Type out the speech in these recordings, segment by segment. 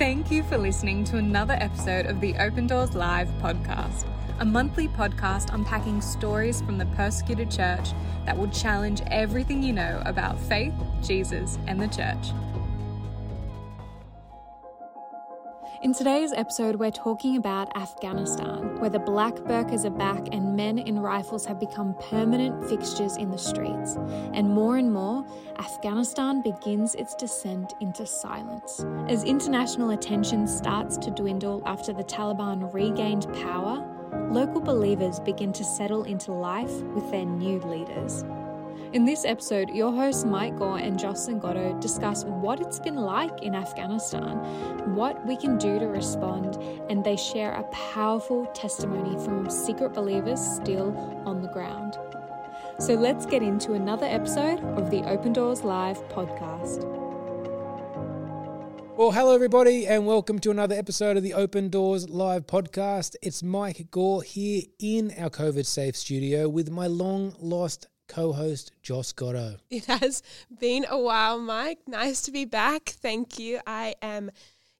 Thank you for listening to another episode of the Open Doors Live podcast, a monthly podcast unpacking stories from the persecuted church that will challenge everything you know about faith, Jesus, and the church. In today's episode, we're talking about Afghanistan, where the black burqas are back and men in rifles have become permanent fixtures in the streets. And more and more, Afghanistan begins its descent into silence. As international attention starts to dwindle after the Taliban regained power, local believers begin to settle into life with their new leaders. In this episode, your hosts Mike Gore and Jocelyn Goto discuss what it's been like in Afghanistan, what we can do to respond, and they share a powerful testimony from secret believers still on the ground. So let's get into another episode of the Open Doors Live podcast. Well, hello, everybody, and welcome to another episode of the Open Doors Live podcast. It's Mike Gore here in our COVID safe studio with my long lost co host, Joss Goto. It has been a while, Mike. Nice to be back. Thank you. I am,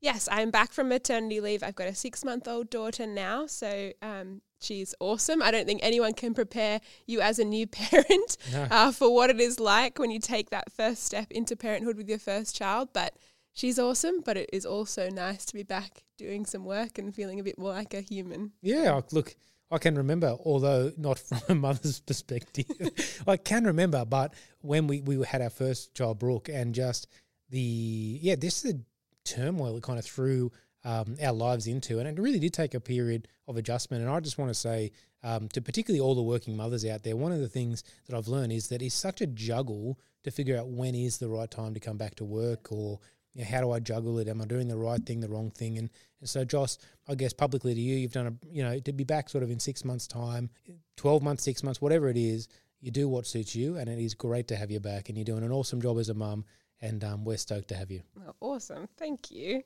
yes, I'm back from maternity leave. I've got a six month old daughter now. So, um, she's awesome. I don't think anyone can prepare you as a new parent no. uh, for what it is like when you take that first step into parenthood with your first child. But she's awesome. But it is also nice to be back doing some work and feeling a bit more like a human. Yeah, look, I can remember, although not from a mother's perspective, I can remember, but when we, we had our first child, Brooke, and just the, yeah, this is the turmoil it kind of threw um, our lives into. And it really did take a period of adjustment. And I just want to say um, to particularly all the working mothers out there, one of the things that I've learned is that it's such a juggle to figure out when is the right time to come back to work or you know, how do I juggle it? Am I doing the right thing, the wrong thing? And, and so, Joss, I guess publicly to you, you've done a, you know, to be back sort of in six months' time, 12 months, six months, whatever it is, you do what suits you. And it is great to have you back. And you're doing an awesome job as a mum. And um, we're stoked to have you. Oh, awesome. Thank you.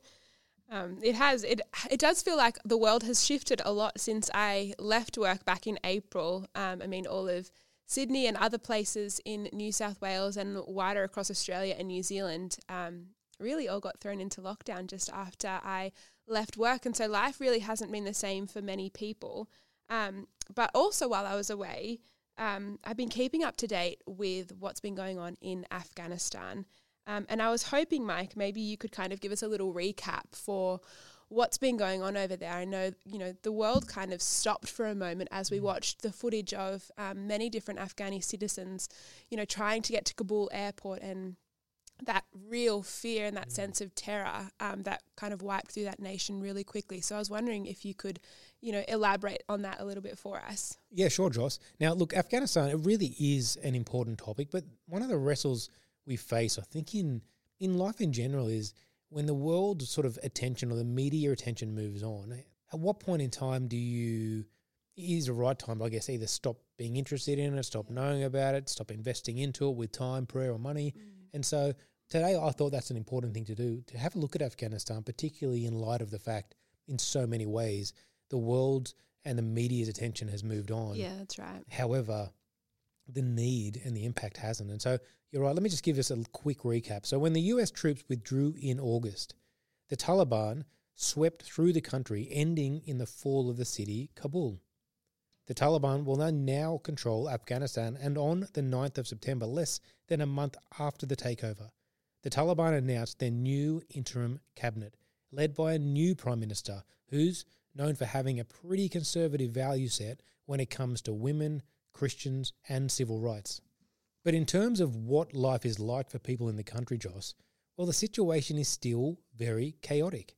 Um, it has it it does feel like the world has shifted a lot since I left work back in April. Um, I mean, all of Sydney and other places in New South Wales and wider across Australia and New Zealand um, really all got thrown into lockdown just after I left work. And so life really hasn't been the same for many people. Um, but also while I was away, um, I've been keeping up to date with what's been going on in Afghanistan. Um, and I was hoping, Mike, maybe you could kind of give us a little recap for what's been going on over there. I know, you know, the world kind of stopped for a moment as we mm. watched the footage of um, many different Afghani citizens, you know, trying to get to Kabul airport and that real fear and that mm. sense of terror um, that kind of wiped through that nation really quickly. So I was wondering if you could, you know, elaborate on that a little bit for us. Yeah, sure, Joss. Now, look, Afghanistan, it really is an important topic, but one of the wrestles we face, I think, in in life in general, is when the world sort of attention or the media attention moves on. At what point in time do you is the right time, I guess, either stop being interested in it, stop knowing about it, stop investing into it with time, prayer, or money. Mm. And so today I thought that's an important thing to do to have a look at Afghanistan, particularly in light of the fact, in so many ways, the world and the media's attention has moved on. Yeah, that's right. However, the need and the impact hasn't. And so you're right. Let me just give us a quick recap. So when the US troops withdrew in August, the Taliban swept through the country, ending in the fall of the city, Kabul. The Taliban will now control Afghanistan, and on the 9th of September, less than a month after the takeover, the Taliban announced their new interim cabinet, led by a new prime minister who's known for having a pretty conservative value set when it comes to women, Christians, and civil rights. But in terms of what life is like for people in the country, Joss, well, the situation is still very chaotic.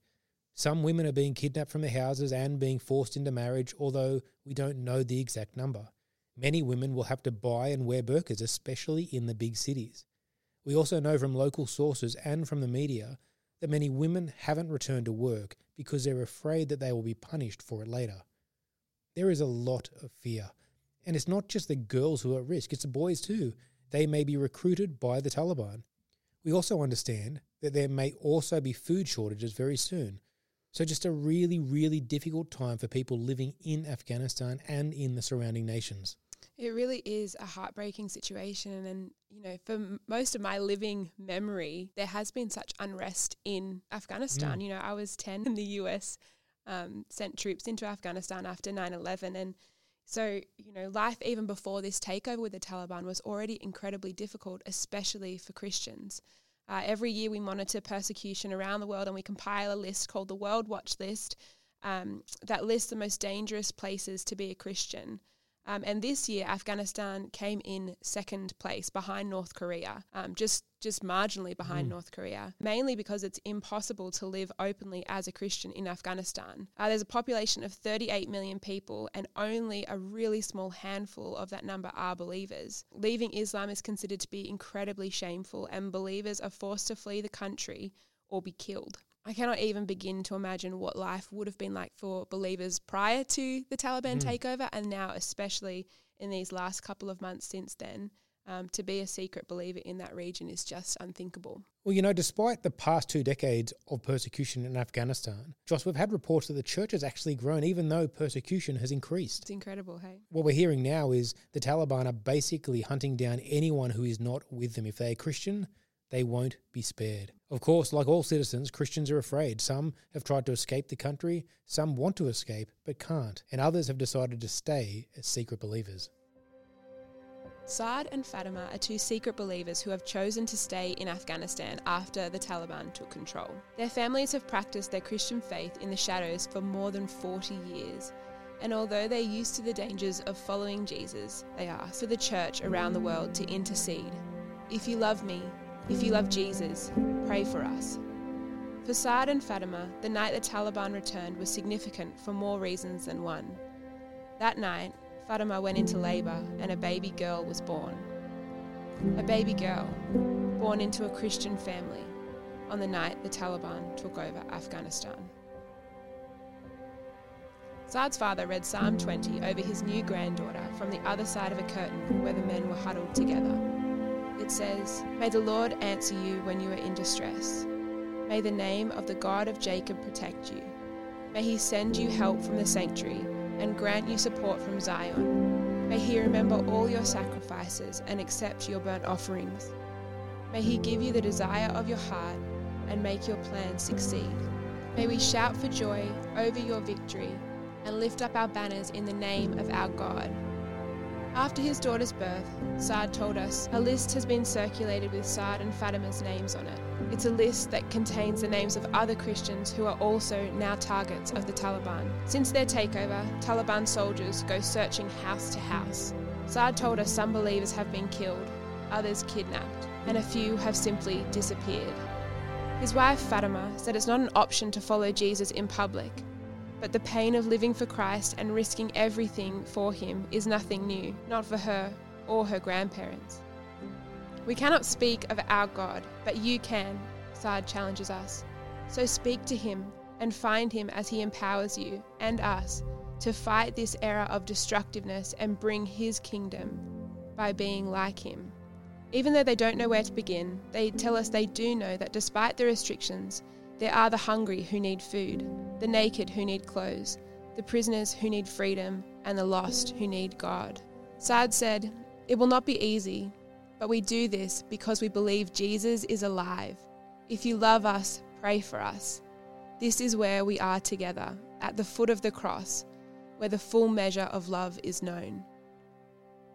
Some women are being kidnapped from their houses and being forced into marriage, although we don't know the exact number. Many women will have to buy and wear burqas, especially in the big cities. We also know from local sources and from the media that many women haven't returned to work because they're afraid that they will be punished for it later. There is a lot of fear. And it's not just the girls who are at risk, it's the boys too. They may be recruited by the Taliban. We also understand that there may also be food shortages very soon, so, just a really, really difficult time for people living in Afghanistan and in the surrounding nations. It really is a heartbreaking situation. And, you know, for m- most of my living memory, there has been such unrest in Afghanistan. Mm. You know, I was 10 and the US um, sent troops into Afghanistan after 9 11. And so, you know, life even before this takeover with the Taliban was already incredibly difficult, especially for Christians. Uh, every year we monitor persecution around the world and we compile a list called the World Watch List um, that lists the most dangerous places to be a Christian. Um, and this year, Afghanistan came in second place behind North Korea, um, just just marginally behind Mm. North Korea, mainly because it's impossible to live openly as a Christian in Afghanistan. Uh, there's a population of 38 million people, and only a really small handful of that number are believers. Leaving Islam is considered to be incredibly shameful, and believers are forced to flee the country or be killed. I cannot even begin to imagine what life would have been like for believers prior to the Taliban Mm. takeover, and now, especially in these last couple of months since then. Um, to be a secret believer in that region is just unthinkable. Well, you know, despite the past two decades of persecution in Afghanistan, Joss, we've had reports that the church has actually grown, even though persecution has increased. It's incredible, hey? What we're hearing now is the Taliban are basically hunting down anyone who is not with them. If they're Christian, they won't be spared. Of course, like all citizens, Christians are afraid. Some have tried to escape the country, some want to escape but can't, and others have decided to stay as secret believers. Saad and Fatima are two secret believers who have chosen to stay in Afghanistan after the Taliban took control. Their families have practiced their Christian faith in the shadows for more than 40 years. And although they're used to the dangers of following Jesus, they ask for the church around the world to intercede. If you love me, if you love Jesus, pray for us. For Saad and Fatima, the night the Taliban returned was significant for more reasons than one. That night, Fatima went into labour and a baby girl was born. A baby girl born into a Christian family on the night the Taliban took over Afghanistan. Saad's father read Psalm 20 over his new granddaughter from the other side of a curtain where the men were huddled together. It says, May the Lord answer you when you are in distress. May the name of the God of Jacob protect you. May he send you help from the sanctuary and grant you support from Zion. May he remember all your sacrifices and accept your burnt offerings. May he give you the desire of your heart and make your plans succeed. May we shout for joy over your victory and lift up our banners in the name of our God. After his daughter's birth, Saad told us a list has been circulated with Saad and Fatima's names on it. It's a list that contains the names of other Christians who are also now targets of the Taliban. Since their takeover, Taliban soldiers go searching house to house. Saad told us some believers have been killed, others kidnapped, and a few have simply disappeared. His wife Fatima said it's not an option to follow Jesus in public, but the pain of living for Christ and risking everything for Him is nothing new, not for her or her grandparents. We cannot speak of our God, but you can, Saad challenges us. So speak to Him and find Him as He empowers you and us to fight this era of destructiveness and bring His kingdom by being like Him. Even though they don't know where to begin, they tell us they do know that despite the restrictions, there are the hungry who need food, the naked who need clothes, the prisoners who need freedom, and the lost who need God. Saad said, It will not be easy, but we do this because we believe Jesus is alive. If you love us, pray for us. This is where we are together, at the foot of the cross, where the full measure of love is known.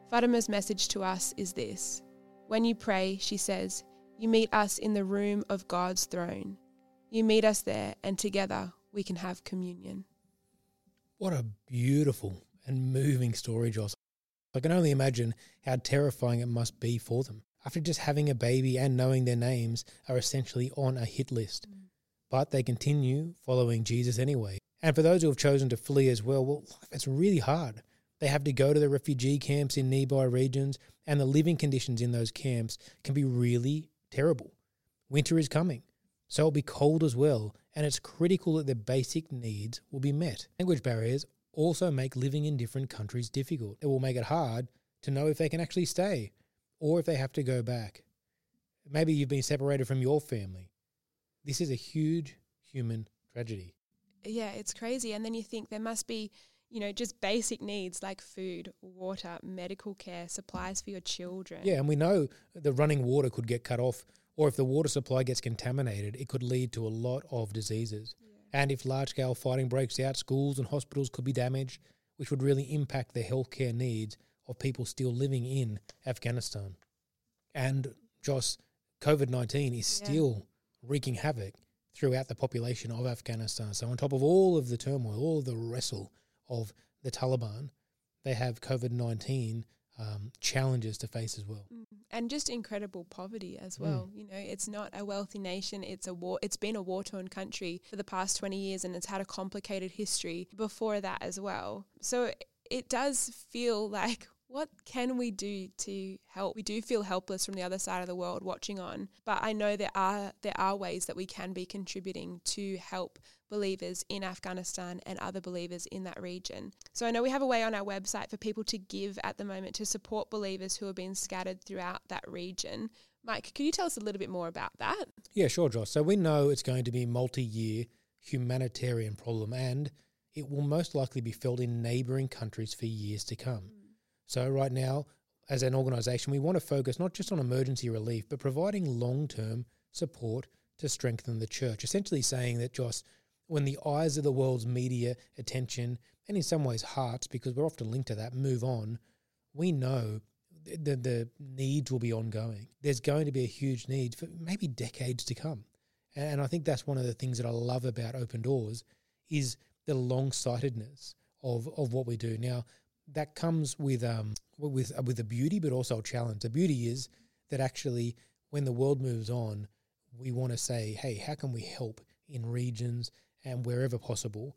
Fatima's message to us is this When you pray, she says, you meet us in the room of God's throne. You meet us there, and together we can have communion. What a beautiful and moving story, Joss. I can only imagine how terrifying it must be for them. After just having a baby and knowing their names are essentially on a hit list. Mm. But they continue following Jesus anyway. And for those who have chosen to flee as well, well, it's really hard. They have to go to the refugee camps in nearby regions, and the living conditions in those camps can be really terrible. Winter is coming, so it'll be cold as well, and it's critical that their basic needs will be met. Language barriers also make living in different countries difficult. It will make it hard to know if they can actually stay or if they have to go back. Maybe you've been separated from your family. This is a huge human tragedy. Yeah, it's crazy. And then you think there must be, you know, just basic needs like food, water, medical care, supplies for your children. Yeah, and we know the running water could get cut off, or if the water supply gets contaminated, it could lead to a lot of diseases. Yeah. And if large scale fighting breaks out, schools and hospitals could be damaged, which would really impact the healthcare needs of people still living in Afghanistan. And Joss, COVID 19 is yeah. still wreaking havoc throughout the population of Afghanistan. So, on top of all of the turmoil, all of the wrestle of the Taliban, they have COVID 19 um, challenges to face as well. Mm. And just incredible poverty as mm. well. Mm. You know, it's not a wealthy nation. It's a war. It's been a war torn country for the past twenty years, and it's had a complicated history before that as well. So it does feel like what can we do to help? We do feel helpless from the other side of the world watching on, but I know there are there are ways that we can be contributing to help believers in Afghanistan and other believers in that region. So I know we have a way on our website for people to give at the moment to support believers who have been scattered throughout that region. Mike, could you tell us a little bit more about that? Yeah, sure, Joss. So we know it's going to be a multi-year humanitarian problem and it will most likely be felt in neighbouring countries for years to come. So, right now, as an organisation, we want to focus not just on emergency relief, but providing long term support to strengthen the church. Essentially, saying that, Joss, when the eyes of the world's media attention, and in some ways hearts, because we're often linked to that, move on, we know the, the needs will be ongoing. There's going to be a huge need for maybe decades to come. And I think that's one of the things that I love about Open Doors is the long sightedness of, of what we do. Now, that comes with um with with a beauty, but also a challenge. The beauty is that actually, when the world moves on, we want to say, hey, how can we help in regions and wherever possible?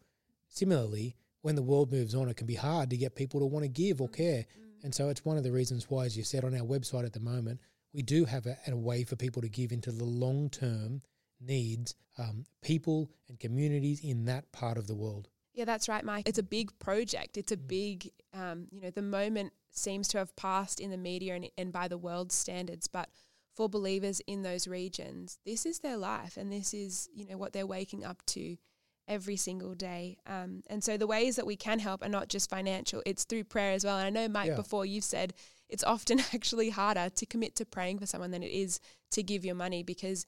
Similarly, when the world moves on, it can be hard to get people to want to give or care. Mm-hmm. And so it's one of the reasons why, as you said on our website at the moment, we do have a, a way for people to give into the long term needs um, people and communities in that part of the world. Yeah, that's right, Mike. It's a big project. It's a mm. big, um, you know, the moment seems to have passed in the media and, and by the world's standards, but for believers in those regions, this is their life and this is, you know, what they're waking up to every single day. Um, and so the ways that we can help are not just financial, it's through prayer as well. And I know, Mike, yeah. before you've said it's often actually harder to commit to praying for someone than it is to give your money because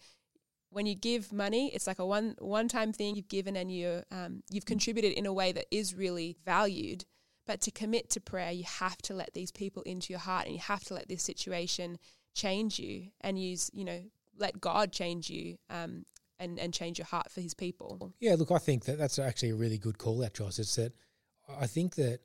when you give money, it's like a one one time thing you've given and you um, you've contributed in a way that is really valued. But to commit to prayer, you have to let these people into your heart, and you have to let this situation change you, and use you know let God change you, um, and and change your heart for His people. Yeah, look, I think that that's actually a really good call, that Joss. It's that I think that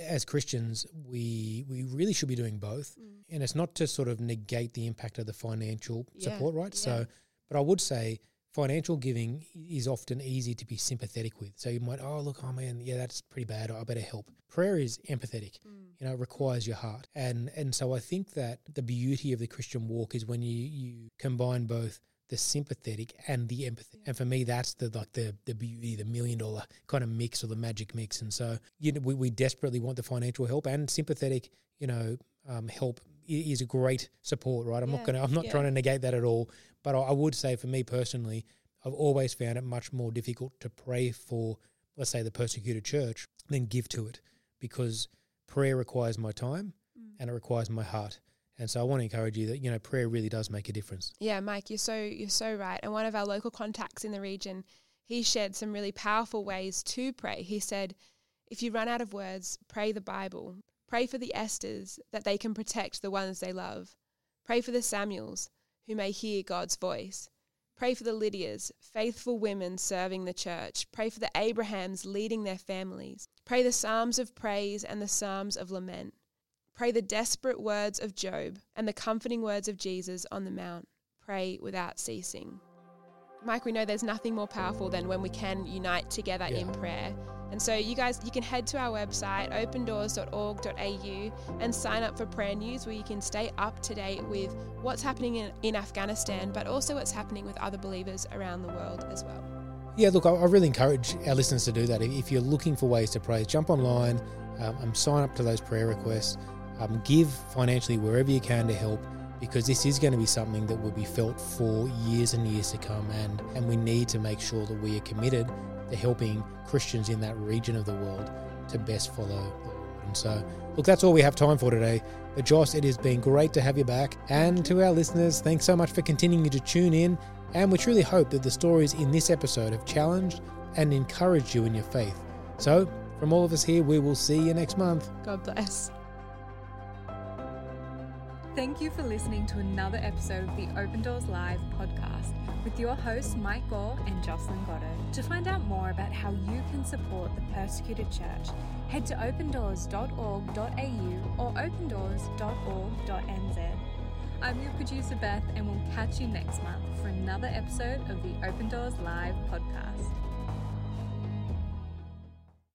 as Christians, we we really should be doing both, mm. and it's not to sort of negate the impact of the financial yeah, support, right? Yeah. So but I would say financial giving is often easy to be sympathetic with. So you might, oh, look, oh man, yeah, that's pretty bad. I better help. Prayer is empathetic. Mm. You know, it requires your heart. And and so I think that the beauty of the Christian walk is when you you combine both the sympathetic and the empathy. And for me, that's the like the the beauty, the million dollar kind of mix or the magic mix. And so you know, we, we desperately want the financial help and sympathetic, you know, um, help is a great support, right? I'm yeah, not gonna I'm not yeah. trying to negate that at all. But I would say for me personally, I've always found it much more difficult to pray for, let's say, the persecuted church than give to it because prayer requires my time mm. and it requires my heart. And so I want to encourage you that you know prayer really does make a difference. Yeah, Mike, you're so you're so right. And one of our local contacts in the region, he shared some really powerful ways to pray. He said, if you run out of words, pray the Bible. Pray for the Esthers that they can protect the ones they love. Pray for the Samuels who may hear God's voice. Pray for the Lydias, faithful women serving the church. Pray for the Abrahams leading their families. Pray the psalms of praise and the psalms of lament. Pray the desperate words of Job and the comforting words of Jesus on the Mount. Pray without ceasing. Mike, we know there's nothing more powerful than when we can unite together yeah. in prayer. And so, you guys, you can head to our website, opendoors.org.au, and sign up for prayer news where you can stay up to date with what's happening in, in Afghanistan, but also what's happening with other believers around the world as well. Yeah, look, I, I really encourage our listeners to do that. If you're looking for ways to pray, jump online um, and sign up to those prayer requests. Um, give financially wherever you can to help because this is going to be something that will be felt for years and years to come and, and we need to make sure that we are committed to helping Christians in that region of the world to best follow. And so, look, that's all we have time for today. But Joss, it has been great to have you back. And to our listeners, thanks so much for continuing to tune in. And we truly hope that the stories in this episode have challenged and encouraged you in your faith. So, from all of us here, we will see you next month. God bless. Thank you for listening to another episode of the Open Doors Live podcast with your hosts Mike Gore and Jocelyn Goto. To find out more about how you can support the persecuted church, head to opendoors.org.au or opendoors.org.nz. I'm your producer Beth, and we'll catch you next month for another episode of the Open Doors Live podcast.